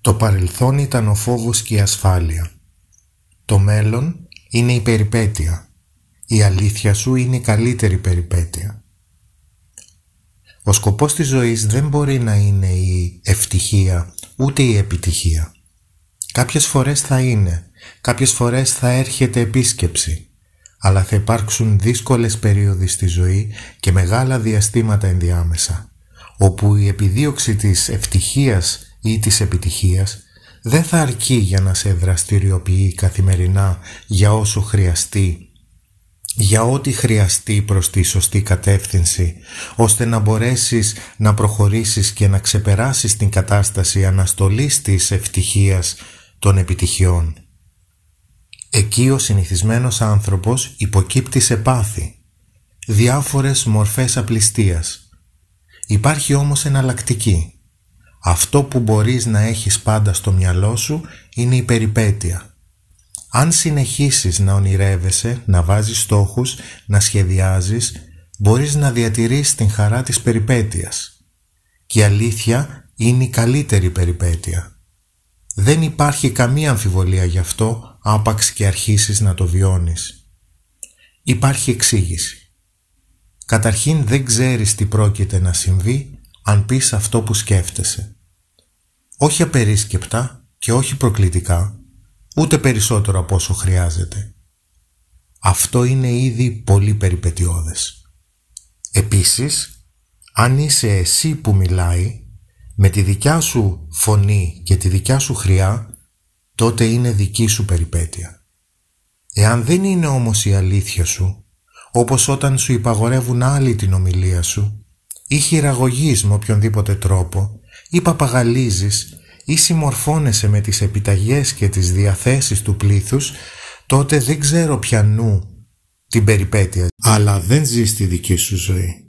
Το παρελθόν ήταν ο φόβος και η ασφάλεια. Το μέλλον είναι η περιπέτεια. Η αλήθεια σου είναι η καλύτερη περιπέτεια. Ο σκοπός της ζωής δεν μπορεί να είναι η ευτυχία ούτε η επιτυχία. Κάποιες φορές θα είναι, κάποιες φορές θα έρχεται επίσκεψη, αλλά θα υπάρξουν δύσκολες περίοδοι στη ζωή και μεγάλα διαστήματα ενδιάμεσα, όπου η επιδίωξη της ευτυχίας ή της επιτυχίας δεν θα αρκεί για να σε δραστηριοποιεί καθημερινά για όσο χρειαστεί για ό,τι χρειαστεί προς τη σωστή κατεύθυνση, ώστε να μπορέσεις να προχωρήσεις και να ξεπεράσεις την κατάσταση αναστολής της ευτυχίας των επιτυχιών. Εκεί ο συνηθισμένος άνθρωπος υποκύπτει σε πάθη, διάφορες μορφές απληστίας. Υπάρχει όμως εναλλακτική. Αυτό που μπορείς να έχεις πάντα στο μυαλό σου είναι η περιπέτεια. Αν συνεχίσεις να ονειρεύεσαι, να βάζεις στόχους, να σχεδιάζεις, μπορείς να διατηρείς την χαρά της περιπέτειας. Και η αλήθεια είναι η καλύτερη περιπέτεια. Δεν υπάρχει καμία αμφιβολία γι' αυτό άπαξ και αρχίσεις να το βιώνεις. Υπάρχει εξήγηση. Καταρχήν δεν ξέρεις τι πρόκειται να συμβεί αν πεις αυτό που σκέφτεσαι. Όχι απερίσκεπτα και όχι προκλητικά, ούτε περισσότερο από όσο χρειάζεται. Αυτό είναι ήδη πολύ περιπετειώδες. Επίσης, αν είσαι εσύ που μιλάει, με τη δικιά σου φωνή και τη δικιά σου χρειά, τότε είναι δική σου περιπέτεια. Εάν δεν είναι όμως η αλήθεια σου, όπως όταν σου υπαγορεύουν άλλοι την ομιλία σου, ή χειραγωγείς με οποιονδήποτε τρόπο, ή παπαγαλίζεις, ή συμμορφώνεσαι με τις επιταγές και τις διαθέσεις του πλήθους, τότε δεν ξέρω νου την περιπέτεια, αλλά δεν ζεις τη δική σου ζωή.